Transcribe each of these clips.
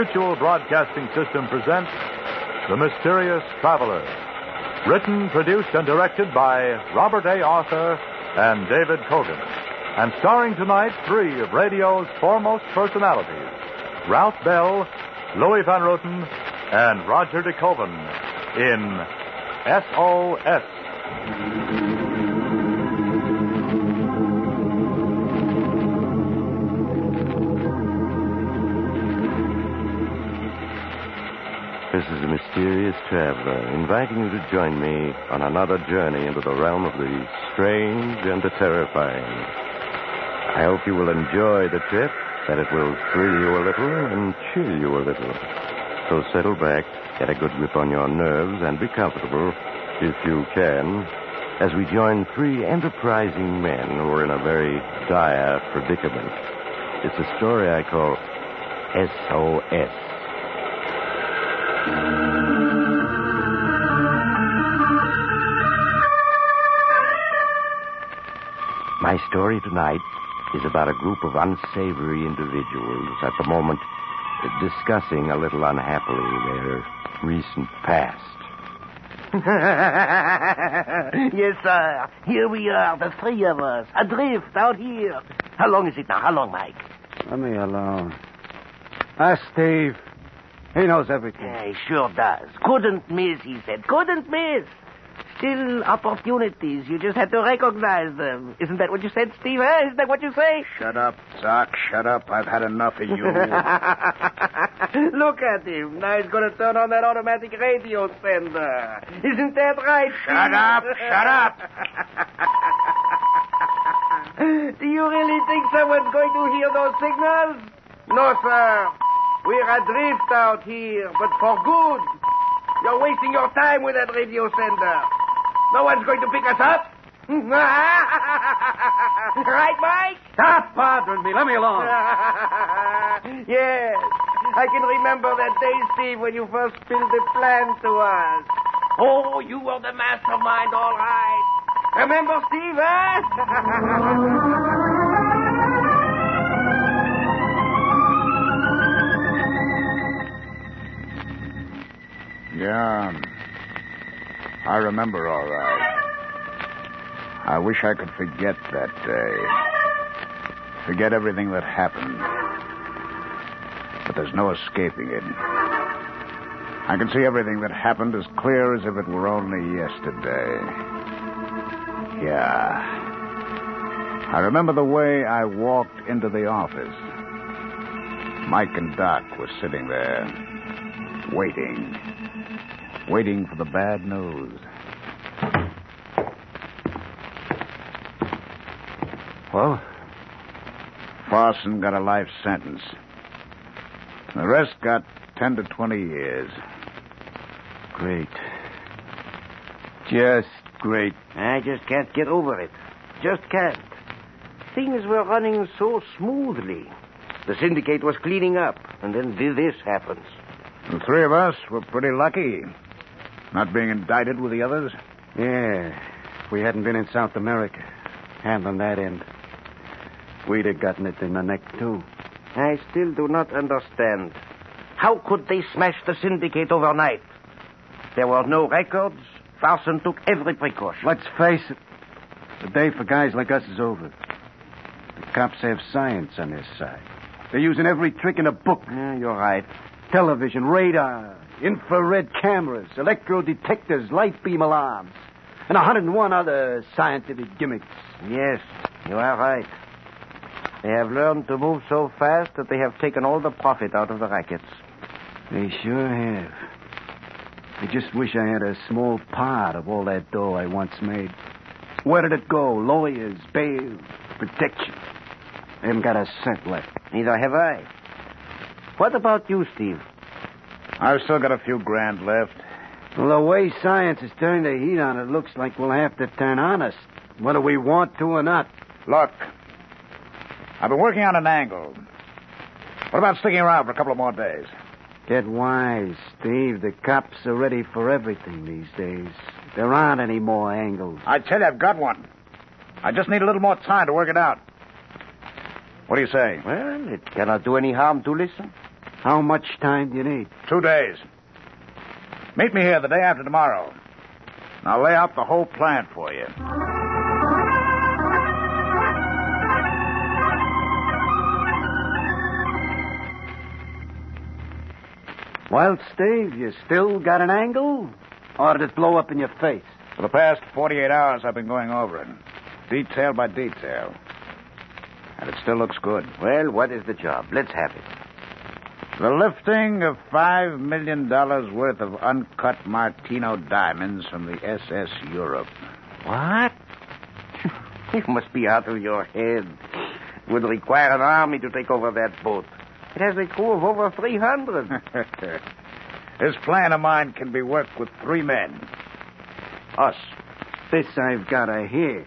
Mutual Broadcasting System presents The Mysterious Traveler. Written, produced, and directed by Robert A. Arthur and David Kogan. And starring tonight three of radio's foremost personalities Ralph Bell, Louis Van Rooten, and Roger DeKoven in SOS. Mysterious traveler uh, inviting you to join me on another journey into the realm of the strange and the terrifying. I hope you will enjoy the trip, that it will thrill you a little and chill you a little. So settle back, get a good grip on your nerves, and be comfortable, if you can, as we join three enterprising men who are in a very dire predicament. It's a story I call SOS. My story tonight is about a group of unsavory individuals at the moment discussing a little unhappily their recent past. yes, sir. Here we are, the three of us, adrift out here. How long is it now? How long, Mike? Let me alone. Ask Steve. He knows everything. Yeah, he sure does. Couldn't miss, he said. Couldn't miss. Still opportunities. You just had to recognize them. Isn't that what you said, Steve? Eh? Isn't that what you say? Shut up, Doc. Shut up. I've had enough of you. Look at him. Now he's going to turn on that automatic radio sender. Isn't that right? Shut up. Shut up. Do you really think someone's going to hear those signals? No, sir. We're adrift out here, but for good. You're wasting your time with that radio sender. No one's going to pick us up. right, Mike? Stop bothering me. Let me alone. yes. I can remember that day, Steve, when you first spilled the plan to us. Oh, you were the mastermind, all right. Remember, Steve, eh? Yeah. I remember all right. I wish I could forget that day. Forget everything that happened. But there's no escaping it. I can see everything that happened as clear as if it were only yesterday. Yeah. I remember the way I walked into the office. Mike and Doc were sitting there, waiting waiting for the bad news. Well? Farson got a life sentence. The rest got 10 to 20 years. Great. Just great. I just can't get over it. Just can't. Things were running so smoothly. The syndicate was cleaning up, and then this happens. The three of us were pretty lucky. Not being indicted with the others? Yeah. If we hadn't been in South America, handling that end, we'd have gotten it in the neck, too. I still do not understand. How could they smash the syndicate overnight? There were no records. Farson took every precaution. Let's face it. The day for guys like us is over. The cops have science on their side. They're using every trick in the book. Yeah, you're right. Television, radar, infrared cameras, electro detectors, light beam alarms, and a 101 other scientific gimmicks. Yes, you are right. They have learned to move so fast that they have taken all the profit out of the rackets. They sure have. I just wish I had a small part of all that dough I once made. Where did it go? Lawyers, bail, protection. I haven't got a cent left. Neither have I. What about you, Steve? I've still got a few grand left. Well, the way science has turned the heat on it looks like we'll have to turn honest, whether we want to or not. Look, I've been working on an angle. What about sticking around for a couple of more days? Get wise, Steve. The cops are ready for everything these days. There aren't any more angles. I tell you, I've got one. I just need a little more time to work it out. What do you say? Well, it cannot do any harm to listen. How much time do you need? Two days. Meet me here the day after tomorrow. And I'll lay out the whole plan for you. Well, Steve, you still got an angle? Or did it blow up in your face? For the past 48 hours, I've been going over it, detail by detail. And it still looks good. Well, what is the job? Let's have it. The lifting of $5 million worth of uncut Martino diamonds from the SS Europe. What? you must be out of your head. It would require an army to take over that boat. It has a crew of over 300. this plan of mine can be worked with three men. Us. This I've got to hear.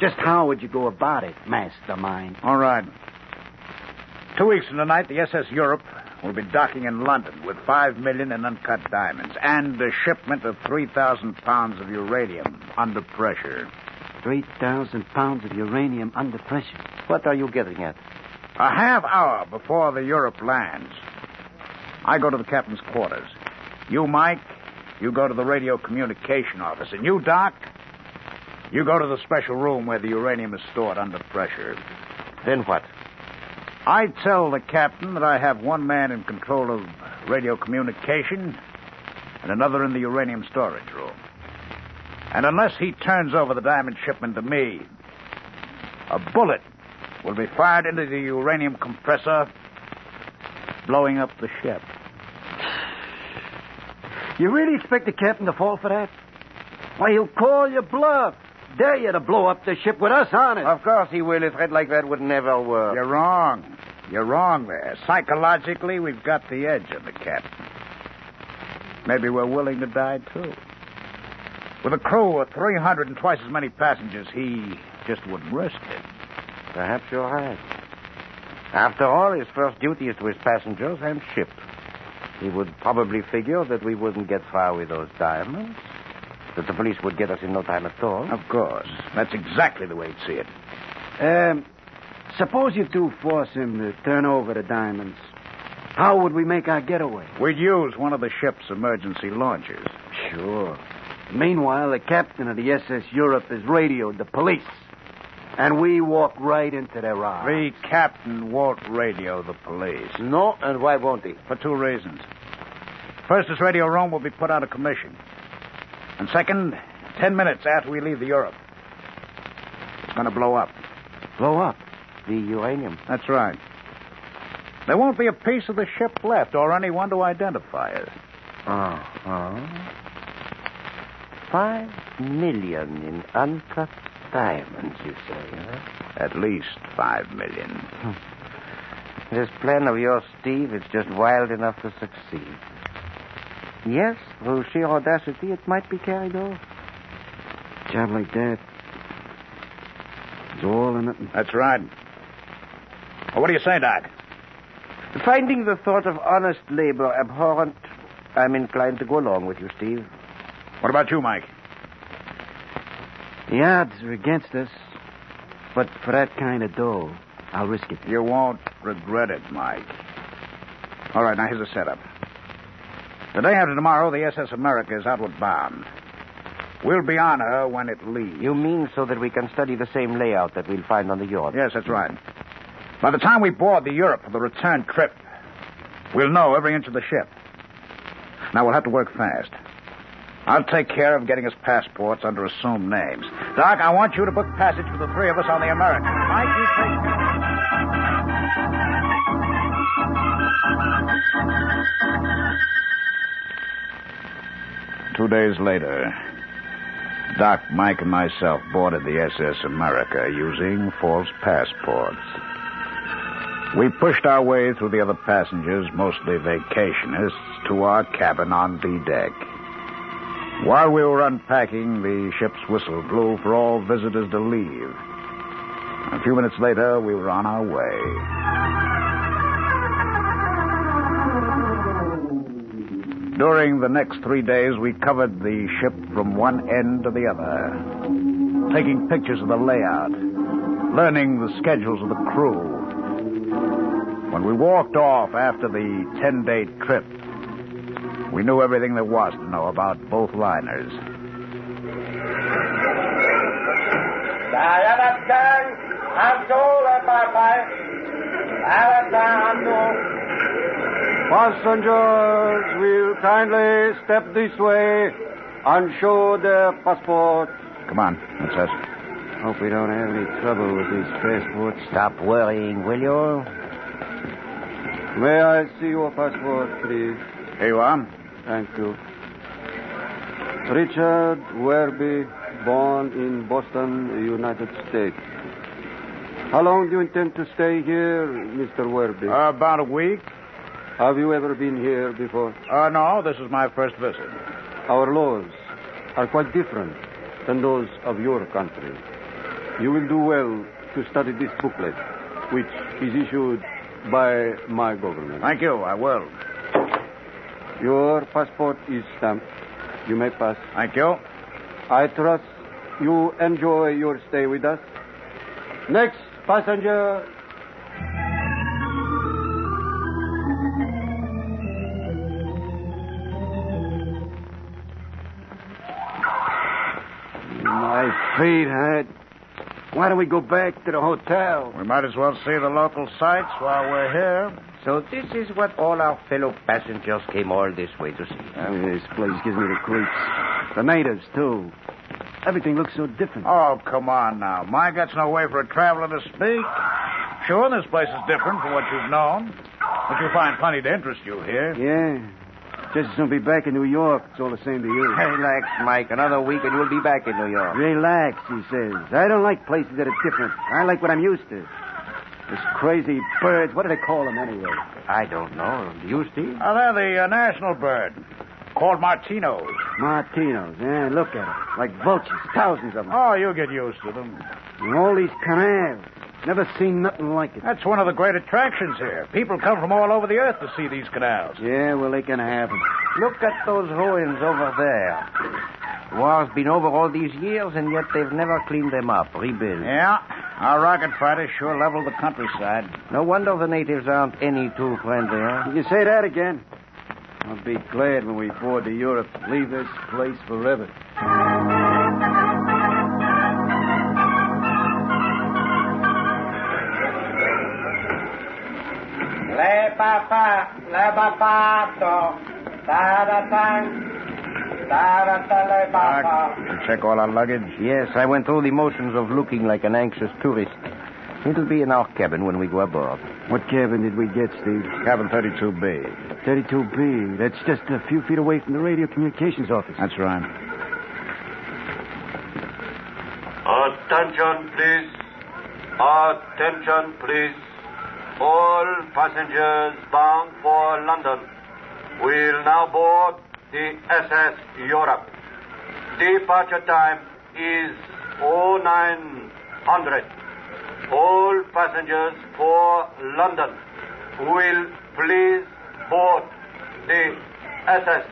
Just how would you go about it, mastermind? All right. Two weeks from tonight, the SS Europe will be docking in London with five million in uncut diamonds and a shipment of 3,000 pounds of uranium under pressure. 3,000 pounds of uranium under pressure. What are you getting at? A half hour before the Europe lands, I go to the captain's quarters. You, Mike, you go to the radio communication office. And you, Doc, you go to the special room where the uranium is stored under pressure. Then what? I tell the captain that I have one man in control of radio communication and another in the uranium storage room. And unless he turns over the diamond shipment to me, a bullet will be fired into the uranium compressor, blowing up the ship. You really expect the captain to fall for that? Why, he'll call you bluff. Dare you to blow up the ship with us on it. Of course he will. A threat like that would never work. You're wrong. You're wrong there. Psychologically, we've got the edge on the captain. Maybe we're willing to die, too. With a crew of 300 and twice as many passengers, he just wouldn't risk it. Perhaps you're right. After all, his first duty is to his passengers and ship. He would probably figure that we wouldn't get far with those diamonds, that the police would get us in no time at all. Of course. That's exactly the way he'd see it. Um, suppose you do force him to turn over the diamonds. How would we make our getaway? We'd use one of the ship's emergency launchers. Sure. Meanwhile, the captain of the SS Europe has radioed the police. And we walk right into their arms. The captain won't radio the police. No, and why won't he? For two reasons. First, his radio room will be put out of commission. And second, ten minutes after we leave the Europe, it's going to blow up. Blow up? The uranium. That's right. There won't be a piece of the ship left or anyone to identify it. Uh-huh. Five million in uncut diamonds, you say, huh? At least five million. This plan of yours, Steve, is just wild enough to succeed. Yes, through sheer audacity, it might be carried off. A Job like that. It's all or nothing. That's right. Well, what do you say, Doc? Finding the thought of honest labor abhorrent, I'm inclined to go along with you, Steve. What about you, Mike? The odds are against us. But for that kind of dough, I'll risk it. You won't regret it, Mike. All right, now here's the setup. The day after tomorrow, the SS America is outward bound. We'll be on her when it leaves. You mean so that we can study the same layout that we'll find on the yacht? Yes, that's right. By the time we board the Europe for the return trip, we'll know every inch of the ship. Now, we'll have to work fast. I'll take care of getting us passports under assumed names. Doc, I want you to book passage for the three of us on the American. Mike, you take Two days later, Doc, Mike, and myself boarded the SS America using false passports. We pushed our way through the other passengers, mostly vacationists, to our cabin on B deck. While we were unpacking, the ship's whistle blew for all visitors to leave. A few minutes later, we were on our way. During the next three days, we covered the ship from one end to the other, taking pictures of the layout, learning the schedules of the crew. When we walked off after the 10 day trip, we knew everything there was to know about both liners. Passengers will kindly step this way and show their passport. Come on, that's us. Hope we don't have any trouble with these passports. Stop worrying, will you? May I see your passport, please? Here you are. Thank you. Richard Werby, born in Boston, United States. How long do you intend to stay here, Mr. Werby? Uh, about a week. Have you ever been here before? Uh, no, this is my first visit. Our laws are quite different than those of your country. You will do well to study this booklet, which is issued by my government. Thank you, I will. Your passport is stamped. You may pass. Thank you. I trust you enjoy your stay with us. Next passenger. My feet hurt. Eh? Why don't we go back to the hotel? We might as well see the local sights while we're here. So this is what all our fellow passengers came all this way to see. Oh, this place gives me the creeps. The natives, too. Everything looks so different. Oh, come on now. My that's no way for a traveler to speak. Sure, this place is different from what you've known. But you'll find plenty to interest you here. Yeah. Just as soon be back in New York. It's all the same to you. Relax, Mike. Another week and you'll be back in New York. Relax, he says. I don't like places that are different. I like what I'm used to. This crazy birds. What do they call them anyway? I don't know. Do you, Steve? Oh, they're the uh, national bird. Called Martinos. Martinos. Yeah, look at them. Like vultures. Thousands of them. Oh, you'll get used to them. And all these canals. Never seen nothing like it. That's one of the great attractions here. People come from all over the earth to see these canals. Yeah, well, they can have them. Look at those ruins over there. The war's been over all these years, and yet they've never cleaned them up, rebuilt. Yeah, our rocket fighters sure leveled the countryside. No wonder the natives aren't any too friendly, huh? You say that again. I'll be glad when we board the Europe. Leave this place forever. Check all our luggage? Yes, I went through the motions of looking like an anxious tourist. It'll be in our cabin when we go aboard. What cabin did we get, Steve? Cabin 32B. 32B. That's just a few feet away from the radio communications office. That's right. Attention, please. Attention, please. All passengers bound for London will now board the SS Europe. Departure time is 0900. All passengers for London will please board the SS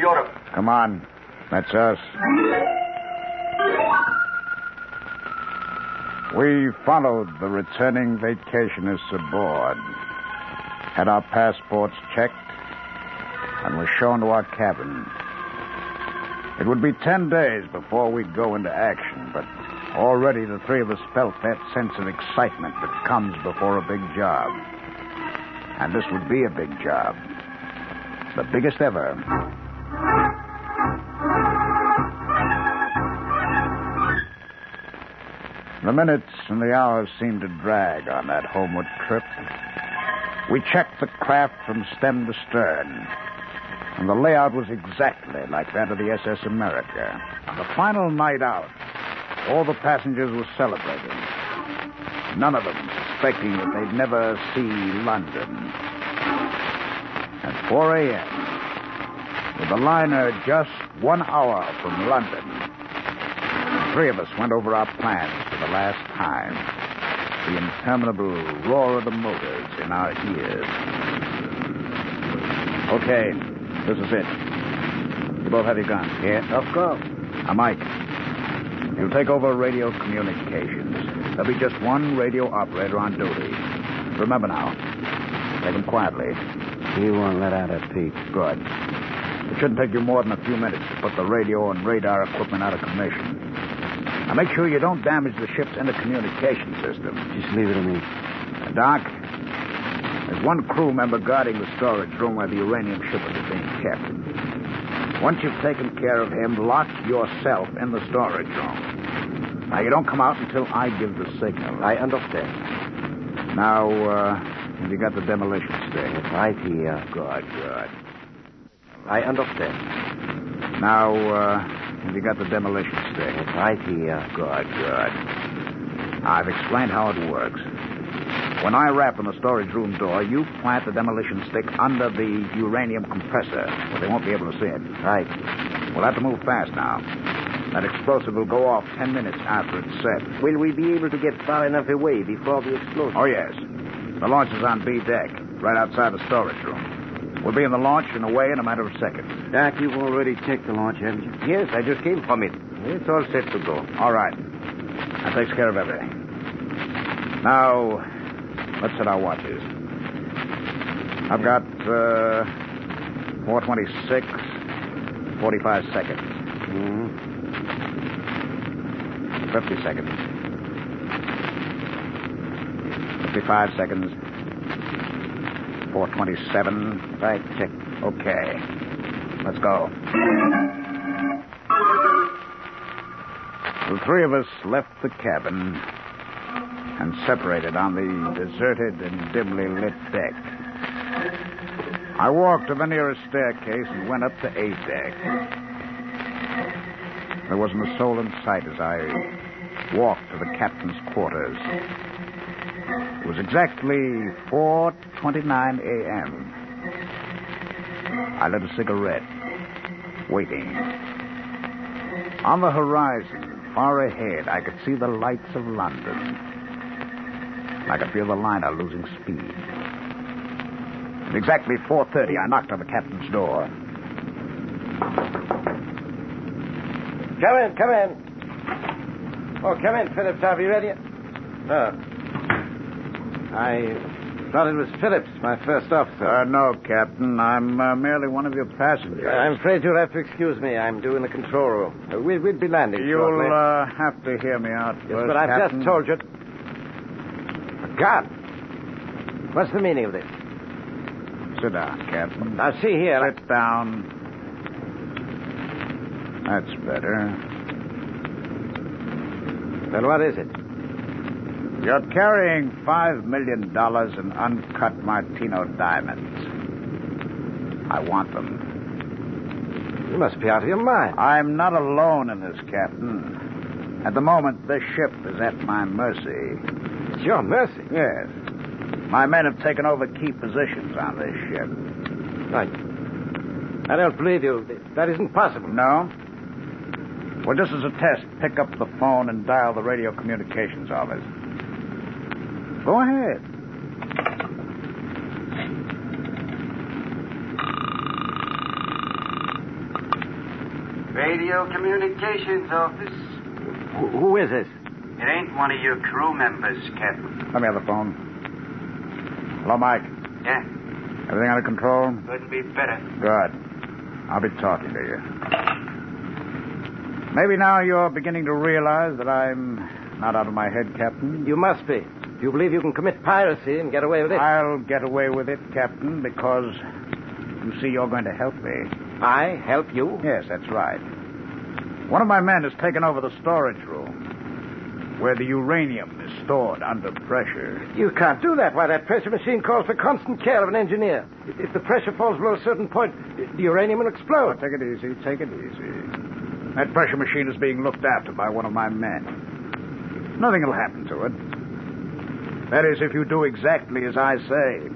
Europe. Come on. That's us. We followed the returning vacationists aboard. had our passports checked, and were shown to our cabin. It would be ten days before we'd go into action, but already the three of us felt that sense of excitement that comes before a big job. And this would be a big job. The biggest ever. The minutes and the hours seemed to drag on that homeward trip. We checked the craft from stem to stern, and the layout was exactly like that of the SS America. On the final night out, all the passengers were celebrating. None of them suspecting that they'd never see London. At 4 a.m., with the liner just one hour from London, three of us went over our plans for the last time. The interminable roar of the motors in our ears. Okay, this is it. You both have your guns. Yes, of course. Now, Mike, you'll take over radio communications. There'll be just one radio operator on duty. Remember now, take him quietly. He won't let out a peep. Good. It shouldn't take you more than a few minutes to put the radio and radar equipment out of commission. Now, make sure you don't damage the ship's intercommunication system. Just leave it to me. Uh, Doc, there's one crew member guarding the storage room where the uranium shipment is being kept. Once you've taken care of him, lock yourself in the storage room. Now, you don't come out until I give the signal. I understand. Now, uh, have you got the demolition stick? Right here. Good, good. I understand. Now, uh, have you got the demolition stick? Right here. Good, good. I've explained how it works. When I rap on the storage room door, you plant the demolition stick under the uranium compressor, where they won't be able to see it. Right. We'll have to move fast now. That explosive will go off ten minutes after it's set. Will we be able to get far enough away before the explosion? Oh, yes. The launch is on B deck, right outside the storage room. We'll be in the launch and away in a matter of seconds. Doc, you've already checked the launch, haven't you? Yes, I just came from it. It's all set to go. All right. That takes care of everything. Now, let's set our watches. I've got, uh, 426, 45 seconds. Mm-hmm. 50 seconds. 55 seconds. 427. Right, check. Okay. Let's go. The three of us left the cabin and separated on the deserted and dimly lit deck. I walked to the nearest staircase and went up to A deck. There wasn't a soul in sight as I walked to the captain's quarters. It was exactly 4:29 a.m. I lit a cigarette, waiting. On the horizon, far ahead, I could see the lights of London. I could feel the liner losing speed. At exactly 4.30, I knocked on the captain's door. Come in, come in. Oh, come in, Phillips. Are you ready? Oh. I thought it was Phillips, my first officer. Uh, no, Captain. I'm uh, merely one of your passengers. I'm afraid you'll have to excuse me. I'm due in the control room. Uh, we'll, we'll be landing. You'll uh, have to hear me out Yes, first, but I've Captain. just told you. God! What's the meaning of this? Sit down, Captain. Now, see here. I- Sit down. That's better. Then what is it? You're carrying five million dollars in uncut Martino diamonds. I want them. You must be out of your mind. I'm not alone in this, Captain. At the moment, this ship is at my mercy. It's your mercy. Yes. My men have taken over key positions on this ship. I, I don't believe you. That isn't possible. No? Well, just as a test, pick up the phone and dial the radio communications office. Go ahead. Radio Communications Office. Who, who is this? It ain't one of your crew members, Captain. Let me have the phone. Hello, Mike. Yeah? Everything under control? Couldn't be better. Good. I'll be talking to you. Maybe now you're beginning to realize that I'm not out of my head, Captain. You must be. You believe you can commit piracy and get away with it? I'll get away with it, Captain, because you see you're going to help me. I help you? Yes, that's right. One of my men has taken over the storage room where the uranium is stored under pressure. You can't do that. Why, that pressure machine calls for constant care of an engineer. If, if the pressure falls below a certain point, the uranium will explode. Oh, take it easy. Take it easy. That pressure machine is being looked after by one of my men. Nothing will happen to it. That is, if you do exactly as I say.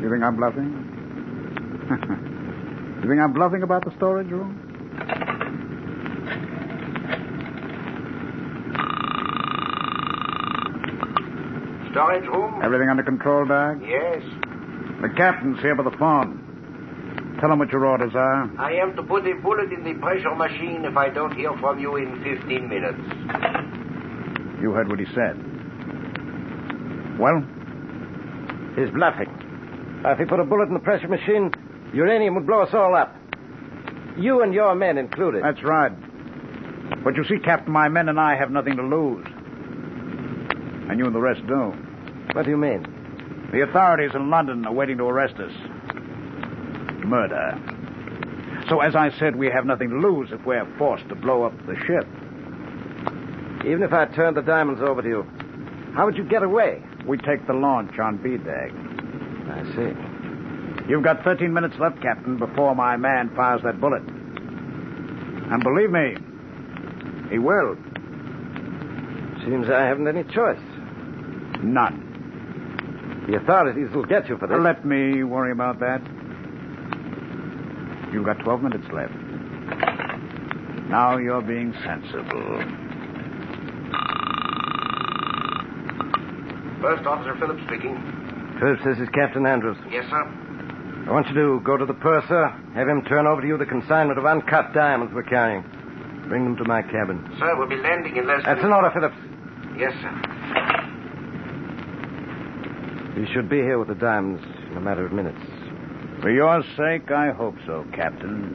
You think I'm bluffing? you think I'm bluffing about the storage room? Storage room? Everything under control, Doc? Yes. The captain's here by the phone. Tell him what your orders are. I am to put a bullet in the pressure machine if I don't hear from you in 15 minutes. You heard what he said. Well? He's bluffing. If he put a bullet in the pressure machine, uranium would blow us all up. You and your men included. That's right. But you see, Captain, my men and I have nothing to lose. And you and the rest do. What do you mean? The authorities in London are waiting to arrest us. Murder. So, as I said, we have nothing to lose if we're forced to blow up the ship. Even if I turned the diamonds over to you, how would you get away? We take the launch on B-Deck. I see. You've got 13 minutes left, Captain, before my man fires that bullet. And believe me, he will. Seems I haven't any choice. None. The authorities will get you for this. Let me worry about that. You've got 12 minutes left. Now you're being sensible. First Officer Phillips speaking. Phillips, this is Captain Andrews. Yes, sir. I want you to go to the purser, have him turn over to you the consignment of uncut diamonds we're carrying. Bring them to my cabin. Sir, we'll be landing in less That's than... an order, Phillips. Yes, sir. You should be here with the diamonds in a matter of minutes. For your sake, I hope so, Captain.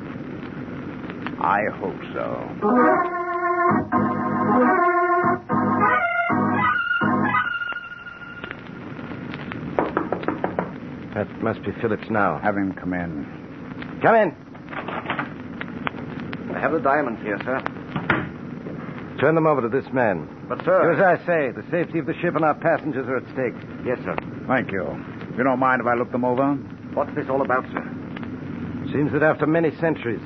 I hope so. That must be Phillips now. Have him come in. Come in. I have the diamonds here, sir. Turn them over to this man. But, Do sir... as I say. The safety of the ship and our passengers are at stake. Yes, sir. Thank you. You don't mind if I look them over? What's this all about, sir? Seems that after many centuries,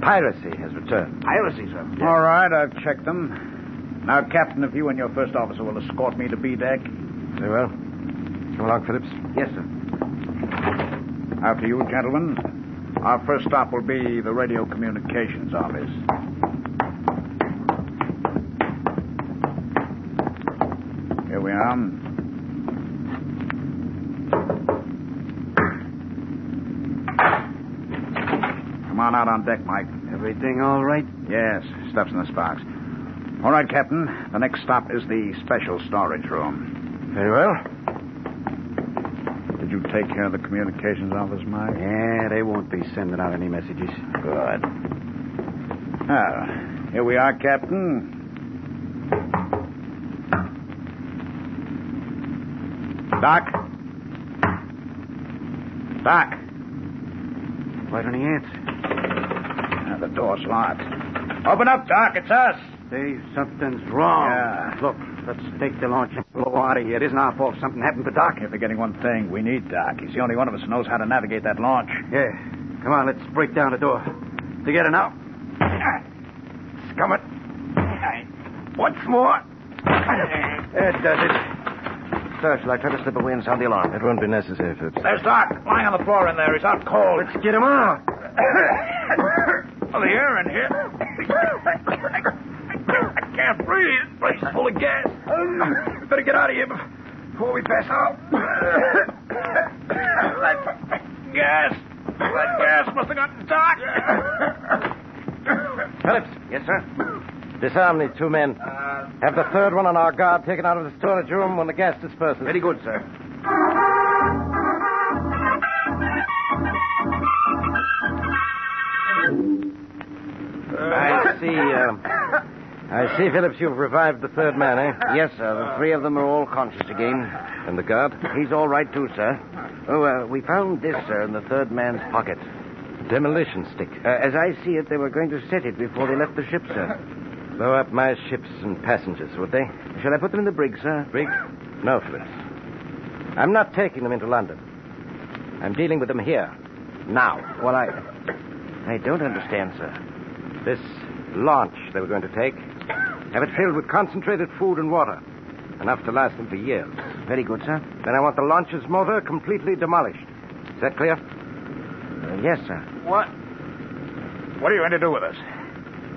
piracy has returned. Piracy, sir. All right, I've checked them. Now, Captain, if you and your first officer will escort me to B-Deck. Very well. Come along, Phillips. Yes, sir. After you, gentlemen. Our first stop will be the radio communications office. Here we are. Come on out on deck, Mike. Everything all right? Yes, stuff's in the sparks. All right, Captain. The next stop is the special storage room. Very well. Did you take care of the communications office, Mike? Yeah, they won't be sending out any messages. Good. Ah, here we are, Captain. Doc? Doc? Why don't he answer? Now, the door's locked. Open up, Doc. It's us. Dave, something's wrong. Yeah. Look, let's take the launch and blow out of here. It isn't our fault something happened to Doc. You're forgetting one thing. We need Doc. He's the only one of us who knows how to navigate that launch. Yeah. Come on, let's break down the door. Together now. Scum it. Once more. That does it. Searchlight, try to slip away and sound the alarm. It won't be necessary, Phillips. There's Doc, lying on the floor in there. He's out cold. Let's get him out. Well, the air in here. I can't breathe. Place full of gas. Better get out of here before we pass out. that gas. That gas must have gotten dark. Phillips. Yes, sir. Disarm these two men. Uh, have the third one on our guard taken out of the storage room when the gas disperses. Very good, sir. I see. Uh, Phillips, you've revived the third man, eh? Yes, sir. The three of them are all conscious again. And the guard? He's all right, too, sir. Oh, uh, we found this, sir, in the third man's pocket. Demolition stick. Uh, as I see it, they were going to set it before they left the ship, sir. Blow up my ships and passengers, would they? Shall I put them in the brig, sir? Brig? No, Phillips. I'm not taking them into London. I'm dealing with them here. Now. Well, I. I don't understand, sir. This launch they were going to take, have it filled with concentrated food and water. Enough to last them for years. Very good, sir. Then I want the launch's motor completely demolished. Is that clear? Uh, yes, sir. What? What are you going to do with us?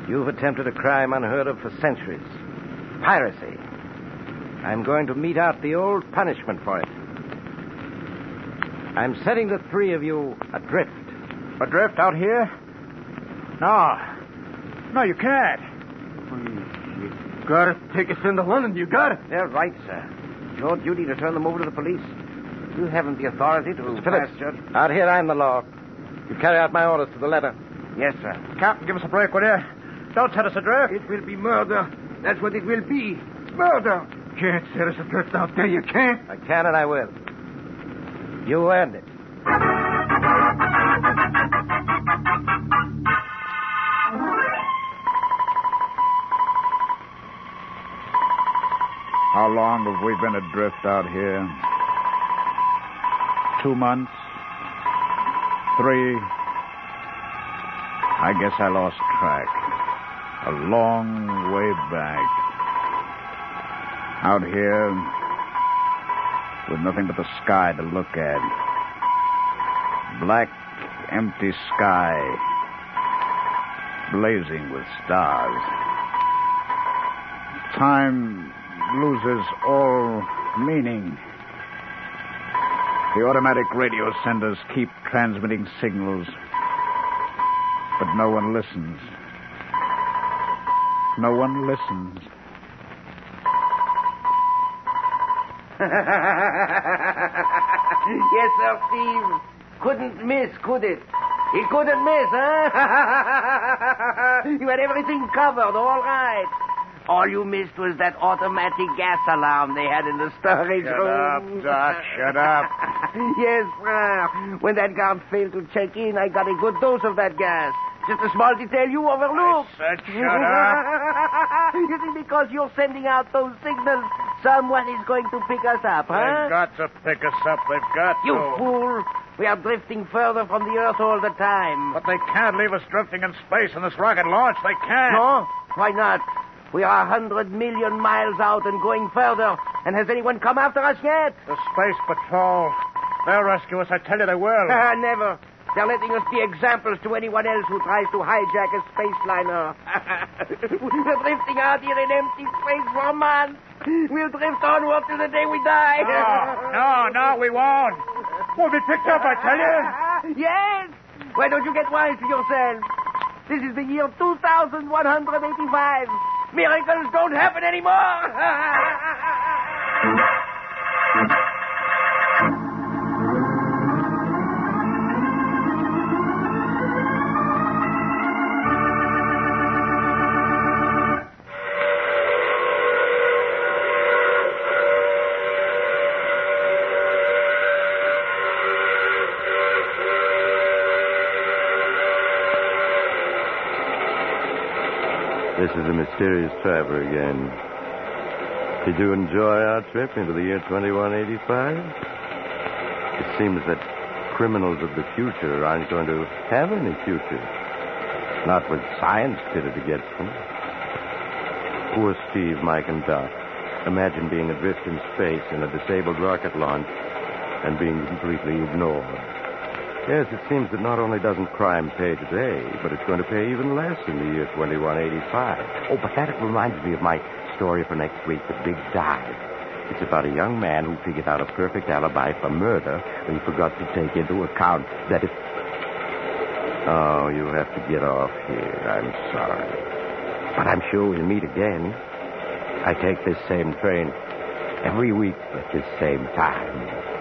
You've attempted a crime unheard of for centuries piracy. I'm going to mete out the old punishment for it. I'm setting the three of you adrift. Adrift out here? No. No, you can't. Gotta take us into London. You got it. They're right, sir. It's your duty to turn them over to the police. You haven't the authority to Phillips, pass judge. out here I'm the law. You carry out my orders to the letter. Yes, sir. Captain, give us a break, will you? Don't set us adrift. It will be murder. That's what it will be. Murder. Can't set us adrift out there. You can't. I can and I will. You earned it. How long have we been adrift out here? Two months? Three? I guess I lost track. A long way back. Out here, with nothing but the sky to look at. Black, empty sky, blazing with stars. Time loses all meaning. The automatic radio senders keep transmitting signals, but no one listens. No one listens. yes, sir, Steve. Couldn't miss, could it? He couldn't miss, huh? you had everything covered, all right. All you missed was that automatic gas alarm they had in the storage Shut room. up, Doc, shut up. yes. When that guard failed to check in, I got a good dose of that gas. Just a small detail you overlooked. I said shut up. you think because you're sending out those signals, someone is going to pick us up, huh? They've got to pick us up. They've got You to. fool. We are drifting further from the Earth all the time. But they can't leave us drifting in space in this rocket launch. They can't. No? Why not? We are a hundred million miles out and going further. And has anyone come after us yet? The Space Patrol. They'll rescue us. I tell you they will. Ah, never. They're letting us be examples to anyone else who tries to hijack a space liner. We're drifting out here in empty space for months. We'll drift onward till the day we die. no, no, no, we won't. We'll be picked up, I tell you. yes. Why don't you get wise to yourself? This is the year 2185. Miracles don't happen anymore. The mysterious traveler again. Did you enjoy our trip into the year 2185? It seems that criminals of the future aren't going to have any future. Not with science pitted against them. Poor Steve, Mike, and Doc. Imagine being adrift in space in a disabled rocket launch and being completely ignored. Yes, it seems that not only doesn't crime pay today, but it's going to pay even less in the year 2185. Oh, but that reminds me of my story for next week, The Big Dive. It's about a young man who figured out a perfect alibi for murder and forgot to take into account that if. Oh, you have to get off here. I'm sorry. But I'm sure we'll meet again. I take this same train every week at this same time.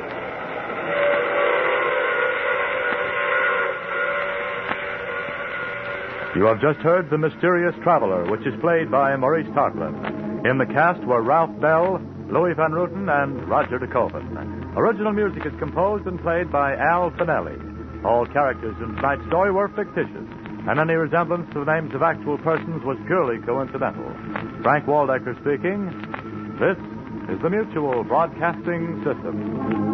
You have just heard The Mysterious Traveler, which is played by Maurice Tarplin. In the cast were Ralph Bell, Louis Van Rooten, and Roger de. Original music is composed and played by Al Finelli. All characters in tonight's story were fictitious, and any resemblance to the names of actual persons was purely coincidental. Frank Waldecker speaking. This is the Mutual Broadcasting System.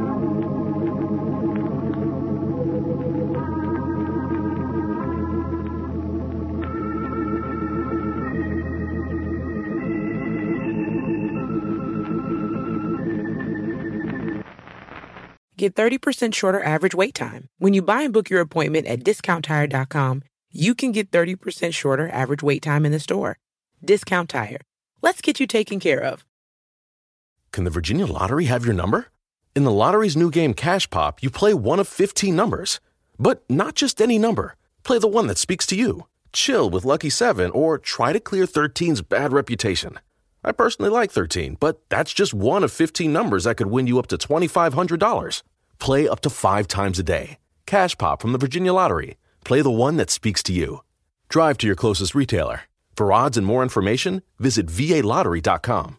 Get 30% shorter average wait time. When you buy and book your appointment at discounttire.com, you can get 30% shorter average wait time in the store. Discount Tire. Let's get you taken care of. Can the Virginia Lottery have your number? In the lottery's new game Cash Pop, you play one of 15 numbers. But not just any number. Play the one that speaks to you. Chill with Lucky 7 or try to clear 13's bad reputation. I personally like 13, but that's just one of 15 numbers that could win you up to $2,500. Play up to five times a day. Cash Pop from the Virginia Lottery. Play the one that speaks to you. Drive to your closest retailer. For odds and more information, visit VALottery.com.